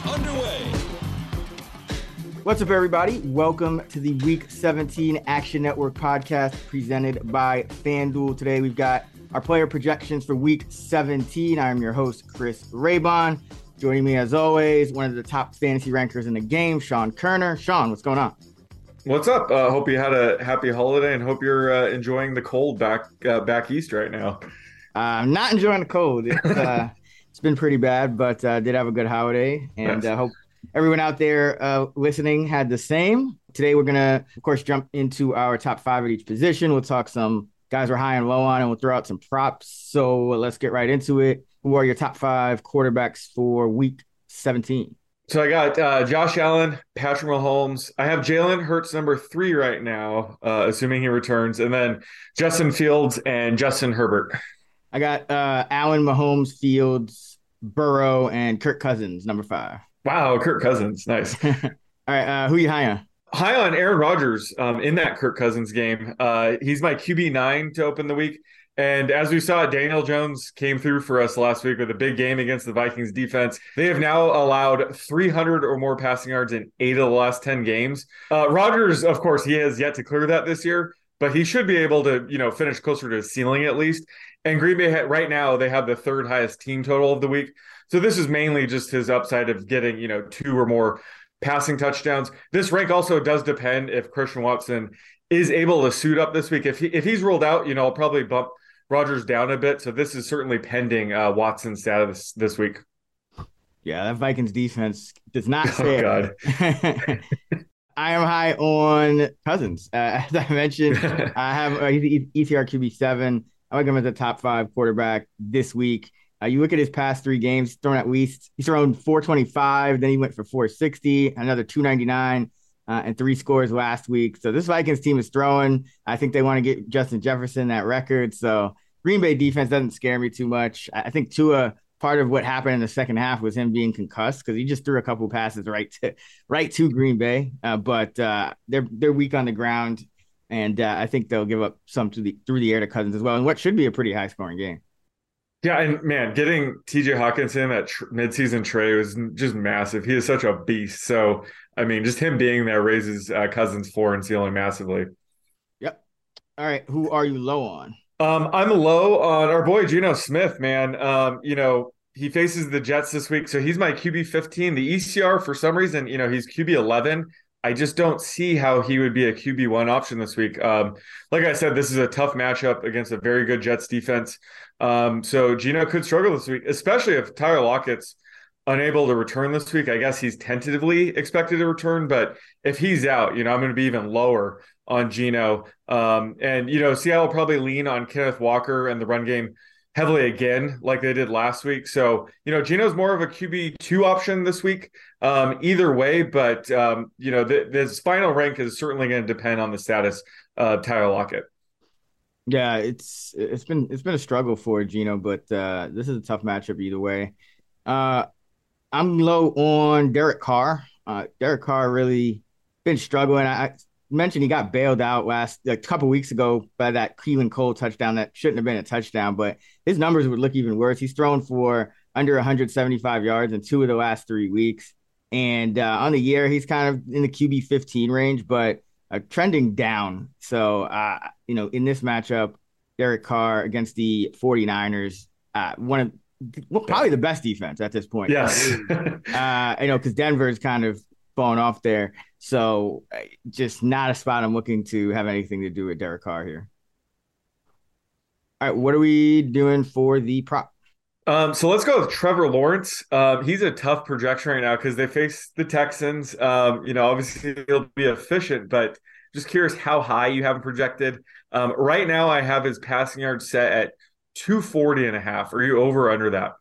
And we are underway. What's up, everybody? Welcome to the Week 17 Action Network podcast presented by FanDuel. Today, we've got our player projections for Week 17. I'm your host, Chris Raybon. Joining me, as always, one of the top fantasy rankers in the game, Sean Koerner. Sean, what's going on? What's up? Uh, hope you had a happy holiday and hope you're uh, enjoying the cold back uh, back east right now. Uh, I'm not enjoying the cold. It's, uh, it's been pretty bad, but uh, did have a good holiday, and Yes. uh, hope everyone out there uh, listening had the same. Today, we're gonna, of course, jump into our top five at each position. We'll talk some guys we're high and low on, and we'll throw out some props. So let's get right into it. Who are your top five quarterbacks for Week 17? So I got uh, Josh Allen, Patrick Mahomes. I have Jalen Hurts number three right now, uh, assuming he returns, and then Justin Fields and Justin Herbert. I got uh, Allen, Mahomes, Fields, Burrow, and Kirk Cousins, number five. Wow, Kirk Cousins, nice. All right, uh, who you high on? High on Aaron Rodgers um, in that Kirk Cousins game. Uh, he's my QB nine to open the week. And as we saw, Daniel Jones came through for us last week with a big game against the Vikings defense. They have now allowed 300 or more passing yards in eight of the last 10 games. Uh, Rodgers, of course, he has yet to clear that this year, but he should be able to, you know, finish closer to his ceiling at least. And Green Bay ha- right now they have the third highest team total of the week. So this is mainly just his upside of getting, you know, two or more passing touchdowns. This rank also does depend if Christian Watson is able to suit up this week. If he if he's ruled out, you know, I'll probably bump Rodgers down a bit. So this is certainly pending uh, Watson's status this week. Yeah, that Vikings defense does not Oh, stay. God. I am high on Cousins. Uh, as I mentioned, I have uh, he's E- ETR QB seven. I like him as a top five quarterback this week. Uh, you look at his past three games, thrown at least he's thrown 425, then he went for 460, another 299, uh, and three scores last week. So this Vikings team is throwing. I think they want to get Justin Jefferson that record. So Green Bay defense doesn't scare me too much. I I think Tua part of what happened in the second half was him being concussed because he just threw a couple passes right to right to Green Bay. Uh, but uh, they're they're weak on the ground, and uh, I think they'll give up some to the through the air to Cousins as well. And what should be a pretty high scoring game. Yeah, and man, getting TJ Hockenson at tr- midseason trade was just massive. He is such a beast. So, I mean, just him being there raises uh, Cousins' floor and ceiling massively. Yep. All right, who are you low on? Um, I'm low on our boy Geno Smith, man. Um, you know, he faces the Jets this week, so he's my QB 15. The ECR, for some reason, you know, he's QB 11. I just don't see how he would be a QB one option this week. Um, like I said, this is a tough matchup against a very good Jets defense. Um, so Geno could struggle this week, especially if Tyler Lockett's unable to return this week. I guess he's tentatively expected to return, but if he's out, you know, I'm going to be even lower on Geno. Um, and you know, Seattle probably lean on Kenneth Walker and the run game heavily again, like they did last week. So you know, Geno's more of a QB two option this week. Um, either way, but um, you know, this final rank is certainly going to depend on the status of Tyler Lockett. Yeah, it's it's been it's been a struggle for Geno, but uh, this is a tough matchup either way. Uh, I'm low on Derek Carr. Uh, Derek Carr really been struggling. I mentioned he got bailed out last a couple weeks ago by that Keelan Cole touchdown that shouldn't have been a touchdown, but his numbers would look even worse. He's thrown for under 175 yards in two of the last three weeks, and uh, on the year he's kind of in the QB 15 range, but uh, trending down. So, uh, you know, in this matchup, Derek Carr against the 49ers, uh, one of well, probably the best defense at this point. Yes. Uh, you know, because Denver's kind of fallen off there. So, just not a spot I'm looking to have anything to do with Derek Carr here. All right, what are we doing for the prop? Um, so let's go with Trevor Lawrence. Um, he's a tough projection right now because they face the Texans. Um, you know, obviously he'll be efficient, but just curious how high you have him projected. Um, right now I have his passing yard set at 240 and a half. Are you over or under that?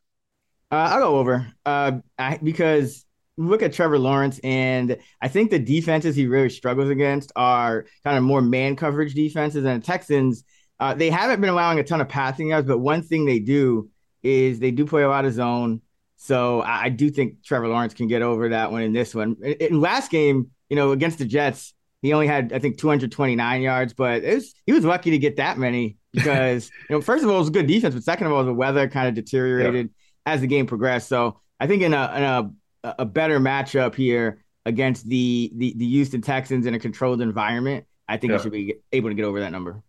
Uh, I'll go over uh, I, because look at Trevor Lawrence, and I think the defenses he really struggles against are kind of more man coverage defenses. And the Texans, uh, they haven't been allowing a ton of passing yards, but one thing they do is they do play a lot of zone. So I, I do think Trevor Lawrence can get over that one in this one. In, in last game, you know, against the Jets, he only had I think 229 yards, but was, he was lucky to get that many because you know first of all it was a good defense, but second of all the weather kind of deteriorated yeah. as the game progressed. So I think in a in a a better matchup here against the the, the Houston Texans in a controlled environment, I think yeah. he should be able to get over that number.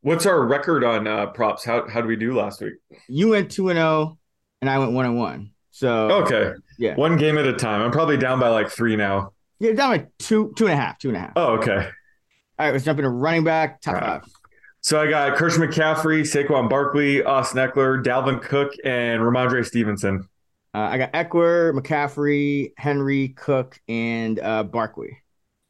What's our record on uh, props? How how did we do last week? You went two and zero, oh, and I went one and one. So okay, yeah, one game at a time. I'm probably down by like three now. Yeah, down by two, two and a half, two and a half. Oh, okay. All right, let's jump into running back top right. five. So I got Christian McCaffrey, Saquon Barkley, Austin Ekeler, Dalvin Cook, and Rhamondre Stevenson. Uh, I got Ekeler, McCaffrey, Henry, Cook, and uh, Barkley.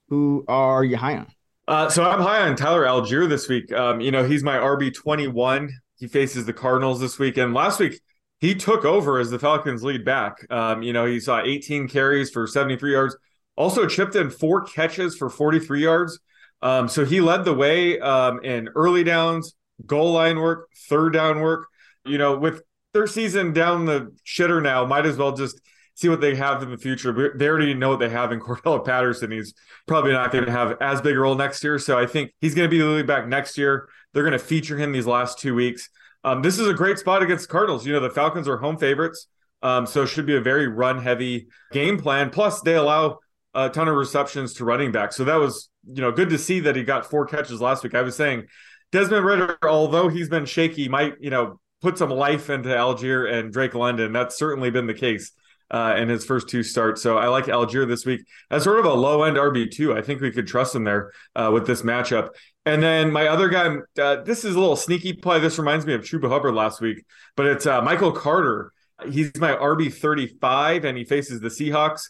Who are you high on? Uh, so I'm high on Tyler Allgeier this week. Um, you know, he's my RB 21. He faces the Cardinals this week, and last week he took over as the Falcons' lead back. Um, you know, he saw 18 carries for 73 yards, also chipped in four catches for 43 yards. Um, so he led the way um, in early downs, goal line work, third down work. You know, with their season down the shitter now, might as well just see what they have in the future. They already know what they have in Cordarrelle Patterson. He's probably not going to have as big a role next year. So I think he's going to be the lead back next year. They're going to feature him these last two weeks. Um, this is a great spot against the Cardinals. You know, the Falcons are home favorites. Um, so it should be a very run heavy game plan. Plus, they allow a ton of receptions to running back. So that was, you know, good to see that he got four catches last week. I was saying Desmond Ridder, although he's been shaky, might, you know, put some life into Allgeier and Drake London. That's certainly been the case uh, in his first two starts. So I like Allgeier this week as sort of a low end RB2. I think we could trust him there uh, with this matchup. And then my other guy, uh, this is a little sneaky play. This reminds me of Chuba Hubbard last week, but it's uh, Michael Carter. He's my RB 35 and he faces the Seahawks.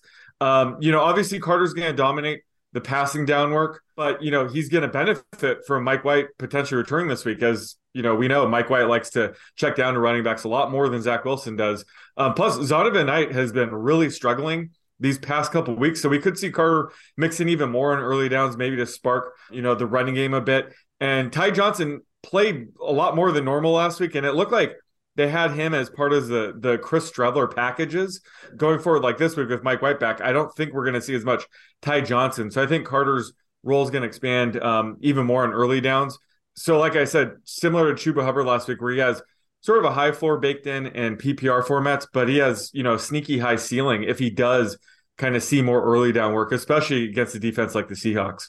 Um, you know, obviously Carter's going to dominate the passing down work, but you know he's going to benefit from Mike White potentially returning this week, as you know we know Mike White likes to check down to running backs a lot more than Zach Wilson does. Um, plus, Zonovan Knight has been really struggling these past couple weeks, so we could see Carter mixing even more on early downs, maybe to spark you know the running game a bit. And Ty Johnson played a lot more than normal last week, and it looked like they had him as part of the the Chris Streveler packages going forward like this week with Mike White back. I don't think we're going to see as much Ty Johnson. So I think Carter's role is going to expand um, even more on early downs. So like I said, similar to Chuba Hubbard last week, where he has sort of a high floor baked in and PPR formats, but he has you know sneaky high ceiling if he does kind of see more early down work, especially against a defense like the Seahawks.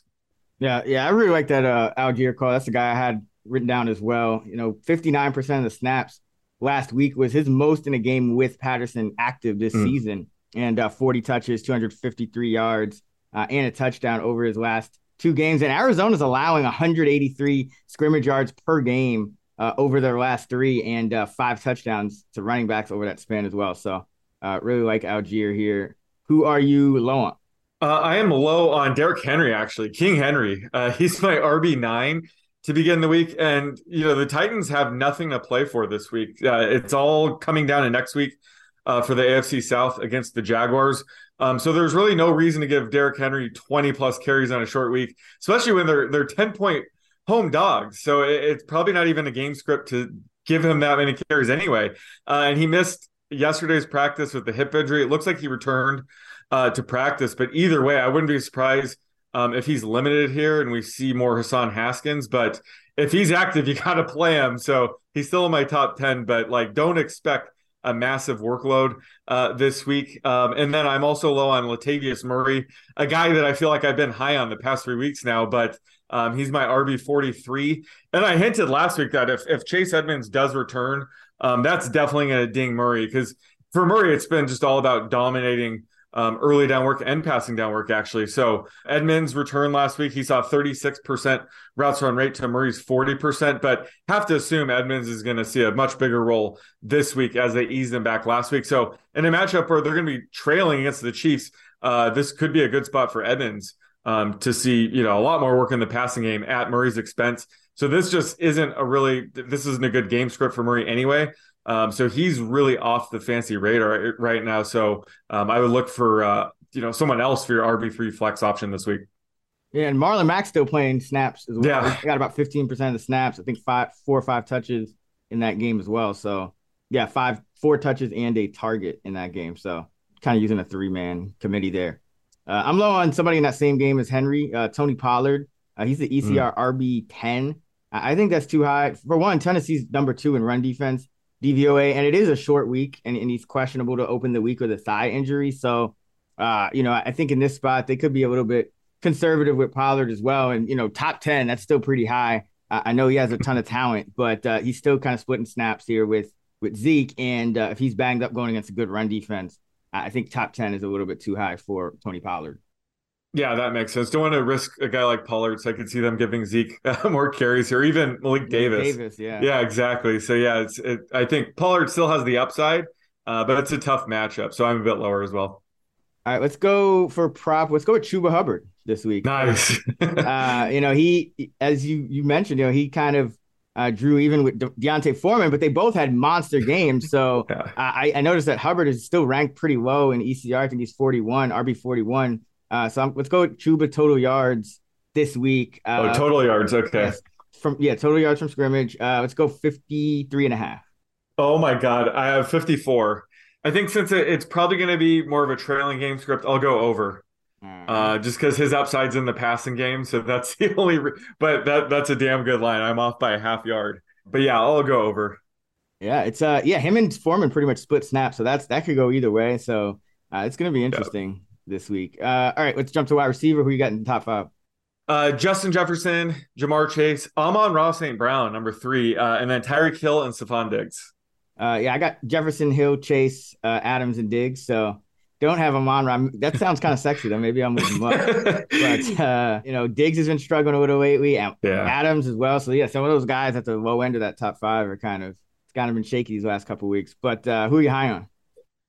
Yeah, yeah, I really like that uh, Allgeier call. That's the guy I had written down as well. You know, fifty nine percent of the snaps last week was his most in a game with Patterson active this mm. season, and uh, 40 touches, 253 yards, uh, and a touchdown over his last two games. And Arizona's allowing 183 scrimmage yards per game uh, over their last three, and uh, five touchdowns to running backs over that span as well. So, uh, really like Allgeier here. Who are you low on? Uh, I am low on Derrick Henry, actually. King Henry. he's my RB9 to begin the week. And, you know, the Titans have nothing to play for this week. Uh, it's all coming down to next week uh, for the AFC South against the Jaguars. Um, so there's really no reason to give Derrick Henry 20 plus carries on a short week, especially when they're they're 10 point home dogs. So it, it's probably not even a game script to give him that many carries anyway. Uh, and he missed yesterday's practice with the hip injury. It looks like he returned uh, to practice, but either way, I wouldn't be surprised um, if he's limited here and we see more Hassan Haskins. But if he's active, you got to play him. So he's still in my top 10, but like don't expect a massive workload uh, this week. Um, and then I'm also low on Latavius Murray, a guy that I feel like I've been high on the past three weeks now, but um, he's my RB 43. And I hinted last week that if, if Chase Edmonds does return, um, that's definitely going to ding Murray because for Murray, it's been just all about dominating um, early down work and passing down work, actually. So Edmonds returned last week. He saw 36% routes run rate to Murray's 40%, but have to assume Edmonds is going to see a much bigger role this week as they eased him back last week. So in a matchup where they're going to be trailing against the Chiefs, uh, this could be a good spot for Edmonds um, to see, you know, a lot more work in the passing game at Murray's expense. So this just isn't a really, this isn't a good game script for Murray anyway. Um, so he's really off the fancy radar right now. So um, I would look for uh, you know someone else for your RB three flex option this week. Yeah, and Marlon Mack's still playing snaps as well. Yeah. He got about 15% of the snaps. I think five, four or five touches in that game as well. So yeah, five, four touches and a target in that game. So kind of using a three man committee there. Uh, I'm low on somebody in that same game as Henry, uh, Tony Pollard. Uh, he's the ECR RB 10. I I think that's too high. For one, Tennessee's number two in run defense, DVOA, and it is a short week, and, and he's questionable to open the week with a thigh injury. So, uh, you know, I think in this spot, they could be a little bit conservative with Pollard as well. And, you know, top 10, that's still pretty high. Uh, I know he has a ton of talent, but uh, he's still kind of splitting snaps here with with Zeke. And uh, if he's banged up going against a good run defense, I think top 10 is a little bit too high for Tony Pollard. Yeah, that makes sense. Don't want to risk a guy like Pollard, so I could see them giving Zeke uh, more carries or even Malik Davis. Davis, yeah, yeah, exactly. So yeah, it's it, I think Pollard still has the upside, uh, but it's a tough matchup. So I'm a bit lower as well. All right, let's go for prop. Let's go with Chuba Hubbard this week. Nice. uh, you know, he, as you you mentioned, you know, he kind of uh, drew even with De- D'Onta Foreman, but they both had monster games. So Yeah. I, I noticed that Hubbard is still ranked pretty low in ECR. I think he's 41, RB 41. Uh, so I'm, let's go with Chuba total yards this week. Uh, oh, total yards. Okay. From yeah, total yards from scrimmage. Uh, let's go 53 and a half. Oh my God, I have 54. I think since it, it's probably going to be more of a trailing game script, I'll go over. Uh, just because his upside's in the passing game, so that's the only. Re- but that that's a damn good line. I'm off by a half yard, but yeah, I'll go over. Yeah, it's uh yeah, him and Foreman pretty much split snaps, so that's that could go either way. So uh, it's gonna be interesting this week. Uh, all right, let's jump to wide receiver. Who you got in the top five? Uh, Justin Jefferson, Ja'Marr Chase, Amon-Ra St. Brown, number three, uh, and then Tyreek Hill and Stefon Diggs. Uh, yeah, I got Jefferson, Hill, Chase, uh, Adams, and Diggs. So don't have him on. I'm- That sounds kind of sexy though. Maybe I'm him up. but uh, you know, Diggs has been struggling a little lately. and Yeah. Adams as well. So yeah, some of those guys at the low end of that top five are kind of it's kind of been shaky these last couple weeks. But uh, who are you high on?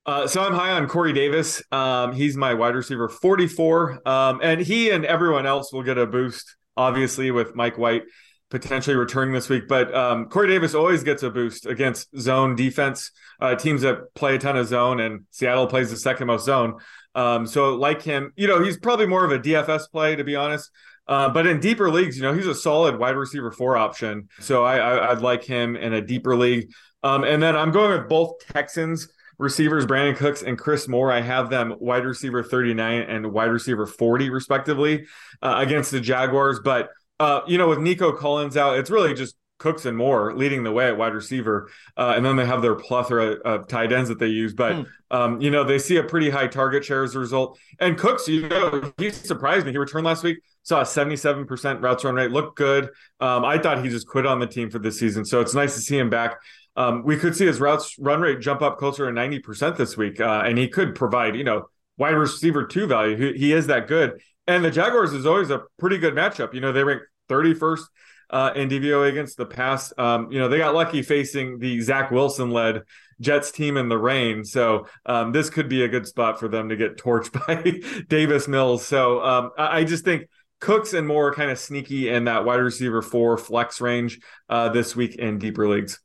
Uh, so I'm high on Corey Davis. Um, he's my wide receiver 44. Um, and he and everyone else will get a boost, obviously, with Mike White potentially returning this week. But um, Corey Davis always gets a boost against zone defense, uh, teams that play a ton of zone, and Seattle plays the second most zone. Um, so, like him, you know, he's probably more of a DFS play, to be honest. Uh, but in deeper leagues, you know, he's a solid wide receiver four option. So I, I, I'd like him in a deeper league. Um, and then I'm going with both Texans receivers, Brandin Cooks and Chris Moore. I have them wide receiver 39 and wide receiver 40, respectively, uh, against the Jaguars. But, uh, you know, with Nico Collins out, it's really just Cooks and Moore leading the way at wide receiver. Uh, and then they have their plethora of tight ends that they use. But, um, you know, they see a pretty high target share as a result. And Cooks, you know, he surprised me. He returned last week, saw a 77% routes run rate, looked good. Um, I thought he just quit on the team for this season. So it's nice to see him back. Um, we could see his routes run rate jump up closer to 90% this week. Uh, and he could provide, you know, wide receiver two value. He, he is that good. And the Jaguars is always a pretty good matchup. You know, they rank 31st uh, in DVOA against the pass. Um, you know, they got lucky facing the Zach Wilson led Jets team in the rain. So um, this could be a good spot for them to get torched by Davis Mills. So um, I, I just think Cooks and Moore kind of sneaky in that wide receiver four flex range uh, this week in deeper leagues.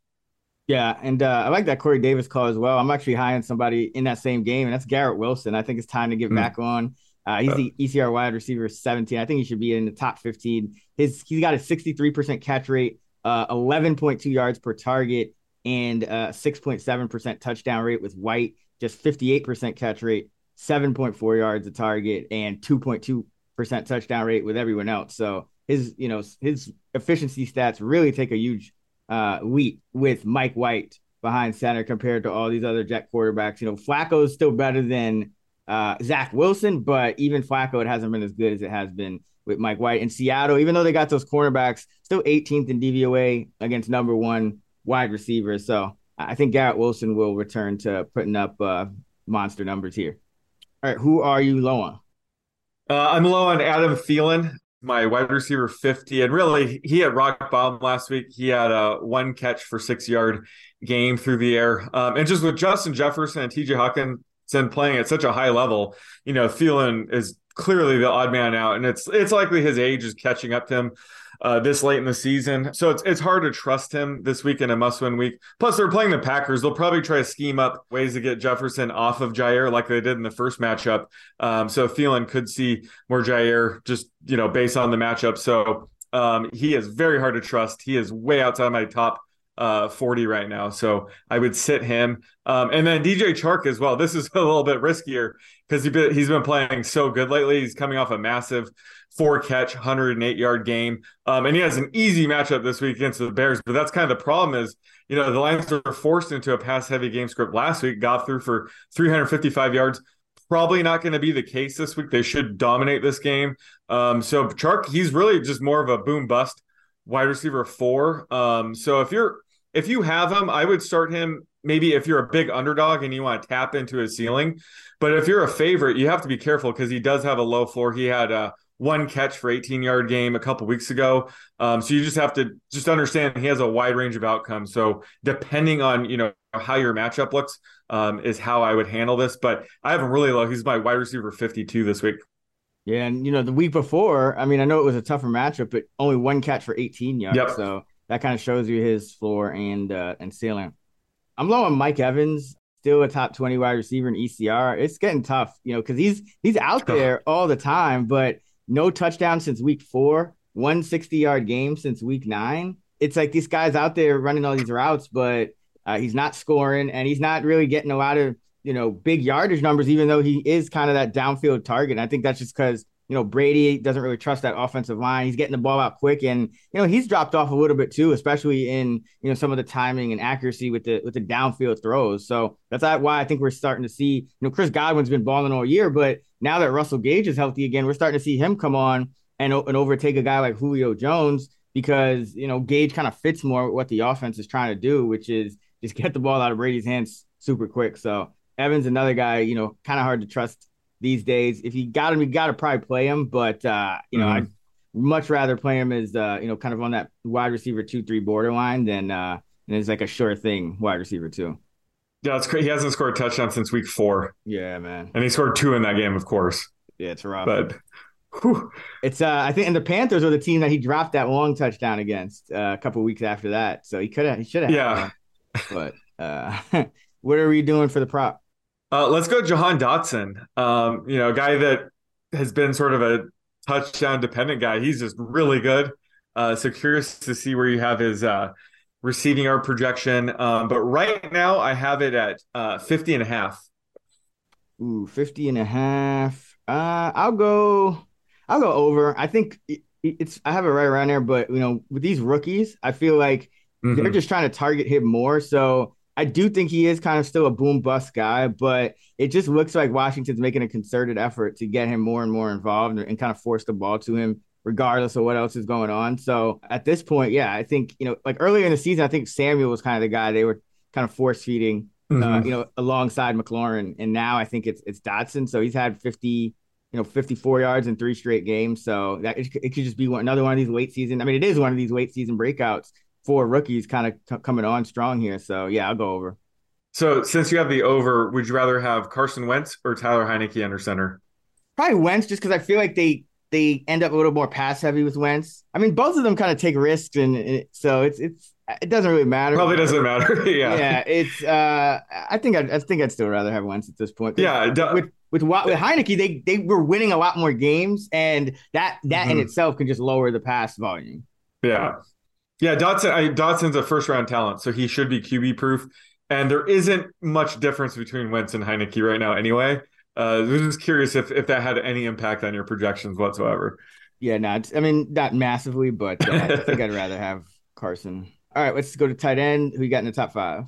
Yeah, and uh, I like that Corey Davis call as well. I'm actually high on somebody in that same game, and that's Garrett Wilson. I think it's time to get Mm. back on. Uh, he's the ECR wide receiver 17. I think he should be in the top 15. His he's got a 63% catch rate, uh, 11.2 yards per target, and uh, 6.7% touchdown rate with White. Just 58% catch rate, 7.4 yards a target, and 2.2% touchdown rate with everyone else. So his you know his efficiency stats really take a huge uh, leap with Mike White behind center compared to all these other Jet quarterbacks. You know, Flacco is still better than uh, Zach Wilson, but even Flacco, it hasn't been as good as it has been with Mike White. In Seattle, even though they got those cornerbacks, still 18th in DVOA against number one wide receivers. So I think Garrett Wilson will return to putting up uh, monster numbers here. All right, who are you low on? Uh, I'm low on Adam Thielen, my wide receiver 50. And really, he had rock bottom last week. He had a one catch for six yard game through the air. Um, and just with Justin Jefferson and TJ Hockenson playing at such a high level, you know, Thielen is clearly the odd man out. And it's it's likely his age is catching up to him. Uh, this late in the season. So it's it's hard to trust him this week in a must win week. Plus, they're playing the Packers. They'll probably try to scheme up ways to get Jefferson off of Jaire like they did in the first matchup. Um, so Thielen could see more Jaire just you know based on the matchup. So um, he is very hard to trust. He is way outside my top uh, 40 right now. So I would sit him. Um, and then DJ Chark as well. This is a little bit riskier because he he's been playing so good lately. He's coming off a massive four catch, 108 yard game. Um, and he has an easy matchup this week against the Bears. But that's kind of the problem is, you know, the Lions were forced into a pass heavy game script last week, got through for 355 yards. Probably not going to be the case this week. They should dominate this game. Um, so Chark, he's really just more of a boom bust wide receiver four. Um, so if you're if you have him, I would start him maybe if you're a big underdog and you want to tap into his ceiling. But if you're a favorite, you have to be careful because he does have a low floor. He had a one catch for 18 yard game a couple weeks ago. Um, so you just have to just understand he has a wide range of outcomes. So depending on you know how your matchup looks um, is how I would handle this. But I have him really low. He's my wide receiver 52 this week. Yeah, and you know the week before, I mean, I know it was a tougher matchup, but only one catch for 18 yards. Yep. So that kind of shows you his floor and uh, and ceiling. I'm low on Mike Evans, still a top 20 wide receiver in ECR. It's getting tough, you know, because he's he's out there all the time, but no touchdown since week four, 160 yard game since week nine. It's like this guy's out there running all these routes, but uh, he's not scoring and he's not really getting a lot of you know big yardage numbers, even though he is kind of that downfield target. And I think that's just because you know Brady doesn't really trust that offensive line. He's getting the ball out quick, and you know he's dropped off a little bit too, especially in you know some of the timing and accuracy with the with the downfield throws. So that's why I think we're starting to see you know Chris Godwin's been balling all year, but now that Russell Gage is healthy again, we're starting to see him come on and, and overtake a guy like Julio Jones because you know Gage kind of fits more what the offense is trying to do, which is just get the ball out of Brady's hands super quick. So Evans, another guy, you know, kind of hard to trust these days. If you got him, you got to probably play him. But uh, you know, mm-hmm. I'd much rather play him as uh, you know, kind of on that wide receiver two three borderline than uh, and it's like a sure thing wide receiver two. Yeah, it's great. He hasn't scored a touchdown since week four. Yeah, man. And he scored two in that game, of course. Yeah, it's rough. But whew. it's uh, I think, and the Panthers were the team that he dropped that long touchdown against uh, a couple weeks after that. So he could have, he should have. Yeah. But uh, what are we doing for the prop? Uh, let's go Jahan Dotson. Um, you know, a guy that has been sort of a touchdown dependent guy. He's just really good. Uh, so curious to see where you have his uh, receiving yard projection. Um, but right now I have it at uh, 50 and a half. Ooh, 50 and a half. Uh, I'll go, I'll go over. I think it's, I have it right around there, but you know, with these rookies, I feel like mm-hmm. they're just trying to target him more. So I do think he is kind of still a boom bust guy, but it just looks like Washington's making a concerted effort to get him more and more involved and, and kind of force the ball to him regardless of what else is going on. So at this point, yeah, I think, you know, like earlier in the season, I think Samuel was kind of the guy they were kind of force feeding, uh, mm-hmm. uh, you know, alongside McLaurin. And now I think it's it's Dotson. So he's had 50, you know, 54 yards in three straight games. So that it, it could just be one, another one of these late season. I mean, it is one of these late season breakouts four rookies kind of t- coming on strong here. So yeah, I'll go over. So since you have the over, would you rather have Carson Wentz or Taylor Heinicke under center? Probably Wentz, just because I feel like they they end up a little more pass heavy with Wentz. I mean, both of them kind of take risks, and, and so it's it's it doesn't really matter. Probably doesn't matter. yeah, yeah. It's uh, I think I'd, I think I'd still rather have Wentz at this point. Yeah, with with with Heinicke, they they were winning a lot more games, and that that mm-hmm. in itself can just lower the pass volume. Yeah, yeah, Dotson. I, Dotson's a first round talent, so he should be QB proof. And there isn't much difference between Wentz and Heinicke right now, anyway. Uh, I was just curious if if that had any impact on your projections whatsoever. Yeah, not. I mean, not massively, but uh, I think I'd rather have Carson. All right, let's go to tight end. Who you got in the top five?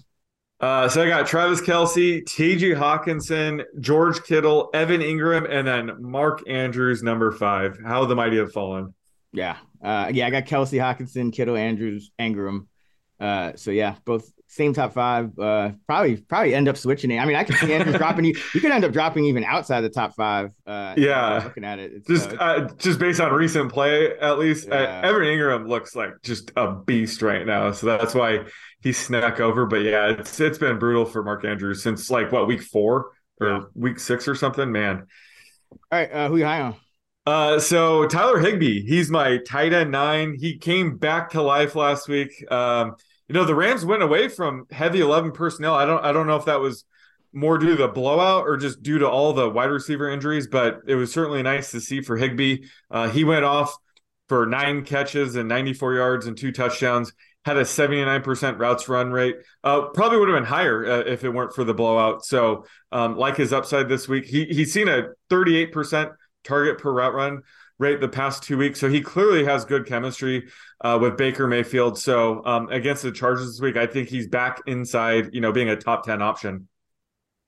Uh, so I got Travis Kelce, T.J. Hockenson, George Kittle, Evan Engram, and then Mark Andrews, number five. How the mighty have fallen. Yeah, uh, yeah, I got Kelce Hockenson, Kittle, Andrews, Engram. Uh, so yeah, both same top five. Uh, probably probably end up switching it. I mean, I can see Andrews dropping you. You could end up dropping even outside the top five. Uh, yeah, looking at it, it's, just uh, just based on recent play, at least. Uh, yeah. Evan Engram looks like just a beast right now, so that's why he snuck over. But yeah, it's it's been brutal for Mark Andrews since like what week four or yeah. week six or something. Man. All right, uh, who you high on? Uh, so Tyler Higbee, he's my tight end nine. He came back to life last week. Um, you know, the Rams went away from heavy 11 personnel. I don't, I don't know if that was more due to the blowout or just due to all the wide receiver injuries, but it was certainly nice to see for Higbee. Uh, he went off for nine catches and 94 yards and two touchdowns. Had a 79% routes run rate. Uh, probably would have been higher uh, if it weren't for the blowout. So, um, like his upside this week, he he's seen a 38% target per route run rate the past two weeks. So he clearly has good chemistry uh, with Baker Mayfield. So um, against the Chargers this week, I think he's back inside, you know, being a top 10 option.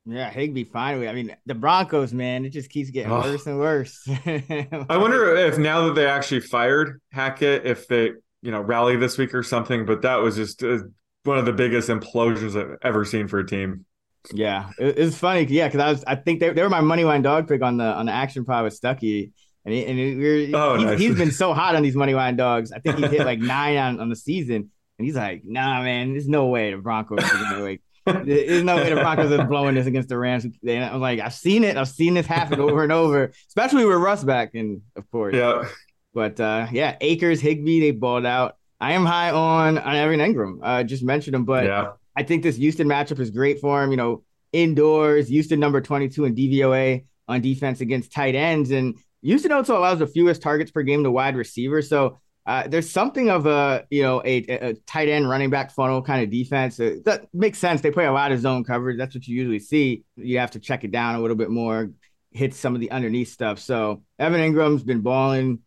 Yeah, Higbee finally. I mean, the Broncos, man, it just keeps getting oh. worse and worse. I wonder if now that they actually fired Hackett, if they, you know, rally this week or something. But that was just uh, one of the biggest implosions I've ever seen for a team. Yeah, it, it's funny. Yeah, because I was, I think they, they were my money line dog pick on the on the action pod with Stuckey. And, he, and he, oh, he's, nice. he's been so hot on these money line dogs. I think he hit like nine on, on the season. And he's like, nah, man, there's no way the Broncos are going to like there's no way the Broncos are blowing this against the Rams. And I'm like, I've seen it. I've seen this happen over and over, especially with Russ back, and of course. Yeah. But uh, yeah, Akers, Higbee, they balled out. I am high on on Evan Engram. Uh, just mentioned him, but yeah. I think this Houston matchup is great for him. You know, indoors, Houston number 22 in DVOA on defense against tight ends, and Houston also allows the fewest targets per game to wide receivers. So uh, there's something of a you know a, a, tight end running back funnel kind of defense uh, that makes sense. They play a lot of zone coverage. That's what you usually see. You have to check it down a little bit more, hit some of the underneath stuff. So Evan Engram's been balling,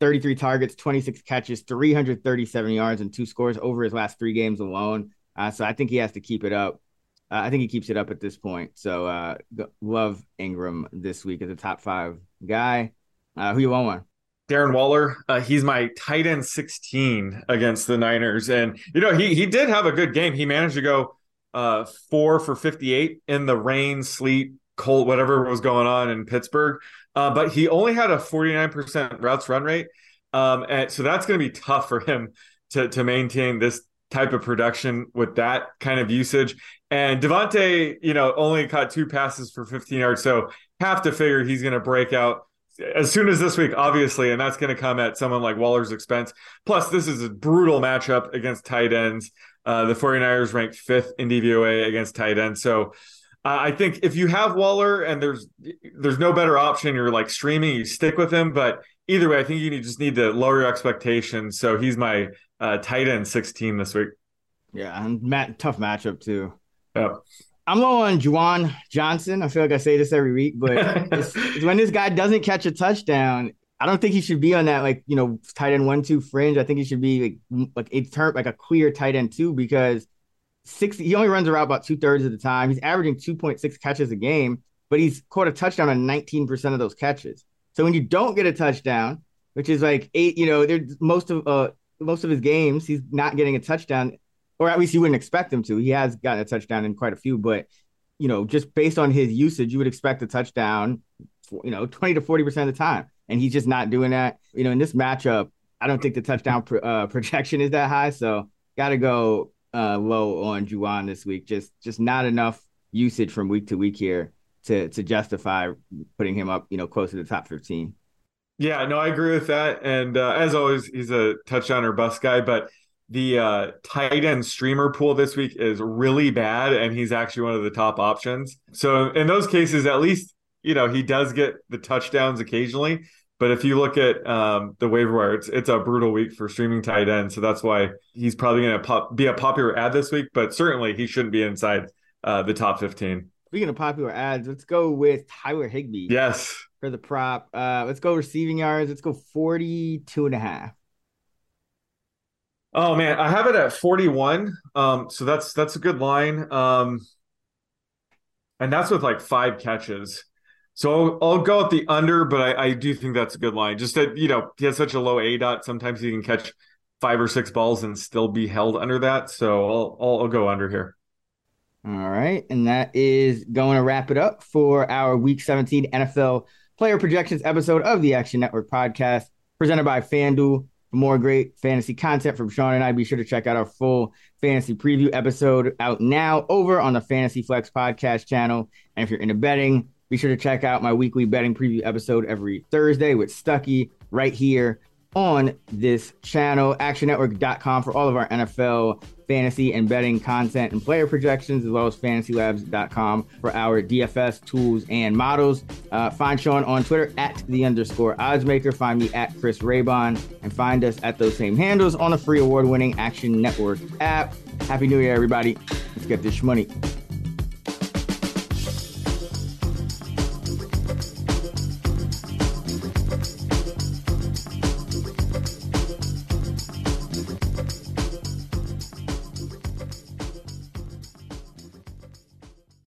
33 targets, 26 catches, 337 yards, and two scores over his last three games alone. Uh, so I think he has to keep it up. Uh, I think he keeps it up at this point. So uh, love Engram this week as a top five guy. Uh, who you want one? Darren Waller. Uh, he's my tight end 16 against the Niners. And, you know, he, he did have a good game. He managed to go uh, four for 58 in the rain, sleet, cold, whatever was going on in Pittsburgh. Uh, but he only had a 49% routes run rate. Um, and so that's going to be tough for him to, to maintain this type of production with that kind of usage. And Davante, you know, only caught two passes for 15 yards. So have to figure he's going to break out as soon as this week, obviously, and that's going to come at someone like Waller's expense. Plus, this is a brutal matchup against tight ends. Uh, the 49ers ranked fifth in DVOA against tight ends. So uh, I think if you have Waller and there's there's no better option, you're like streaming, you stick with him. But either way, I think you just need to lower your expectations. So he's my uh, tight end 16 this week. Yeah, and Matt, tough matchup too. Yeah. I'm low on Juwan Johnson. I feel like I say this every week, but it's, it's when this guy doesn't catch a touchdown, I don't think he should be on that like you know tight end one two fringe. I think he should be like like a turn like a clear tight end two because six he only runs around about two thirds of the time. He's averaging two point six catches a game, but he's caught a touchdown on nineteen percent of those catches. So when you don't get a touchdown, which is like eight, you know, there's most of uh most of his games he's not getting a touchdown or at least you wouldn't expect him to. He has gotten a touchdown in quite a few, but you know, just based on his usage, you would expect a touchdown, you know, 20 to 40% of the time. And he's just not doing that. You know, in this matchup, I don't think the touchdown uh, projection is that high. So got to go uh, low on Juwan this week. Just just not enough usage from week to week here to to justify putting him up, you know, close to the top 15. Yeah, no, I agree with that. And uh, as always, he's a touchdown or bust guy, but the uh, tight end streamer pool this week is really bad, and he's actually one of the top options. So in those cases, at least you know he does get the touchdowns occasionally. But if you look at um, the waiver wire, it's it's a brutal week for streaming tight end. So that's why he's probably going to pop, be a popular ad this week. But certainly he shouldn't be inside uh, the top fifteen. Speaking of popular ads, let's go with Tyler Higbee. Yes. For the prop. Uh, let's go receiving yards. Let's go 42 and a half. Oh man, I have it at 41. Um, so that's that's a good line. Um, and that's with like five catches. So I'll, I'll go at the under, but I, I, do think that's a good line. Just that you know he has such a low aDOT. Sometimes he can catch five or six balls and still be held under that. So I'll I'll, I'll go under here. All right, and that is going to wrap it up for our Week 17 NFL player projections episode of the Action Network podcast, presented by FanDuel. For more great fantasy content from Sean and I, be sure to check out our full fantasy preview episode out now over on the Fantasy Flex podcast channel. And if you're into betting, Be sure to check out my weekly betting preview episode every Thursday with Stuckey right here on this channel, actionnetwork.com for all of our NFL fantasy and betting content and player projections, as well as fantasylabs.com for our DFS tools and models. Uh, find Sean on Twitter at the underscore oddsmaker. Find me at Chris Raybon and find us at those same handles on the free award winning Action Network app. Happy New Year, everybody. Let's get this money.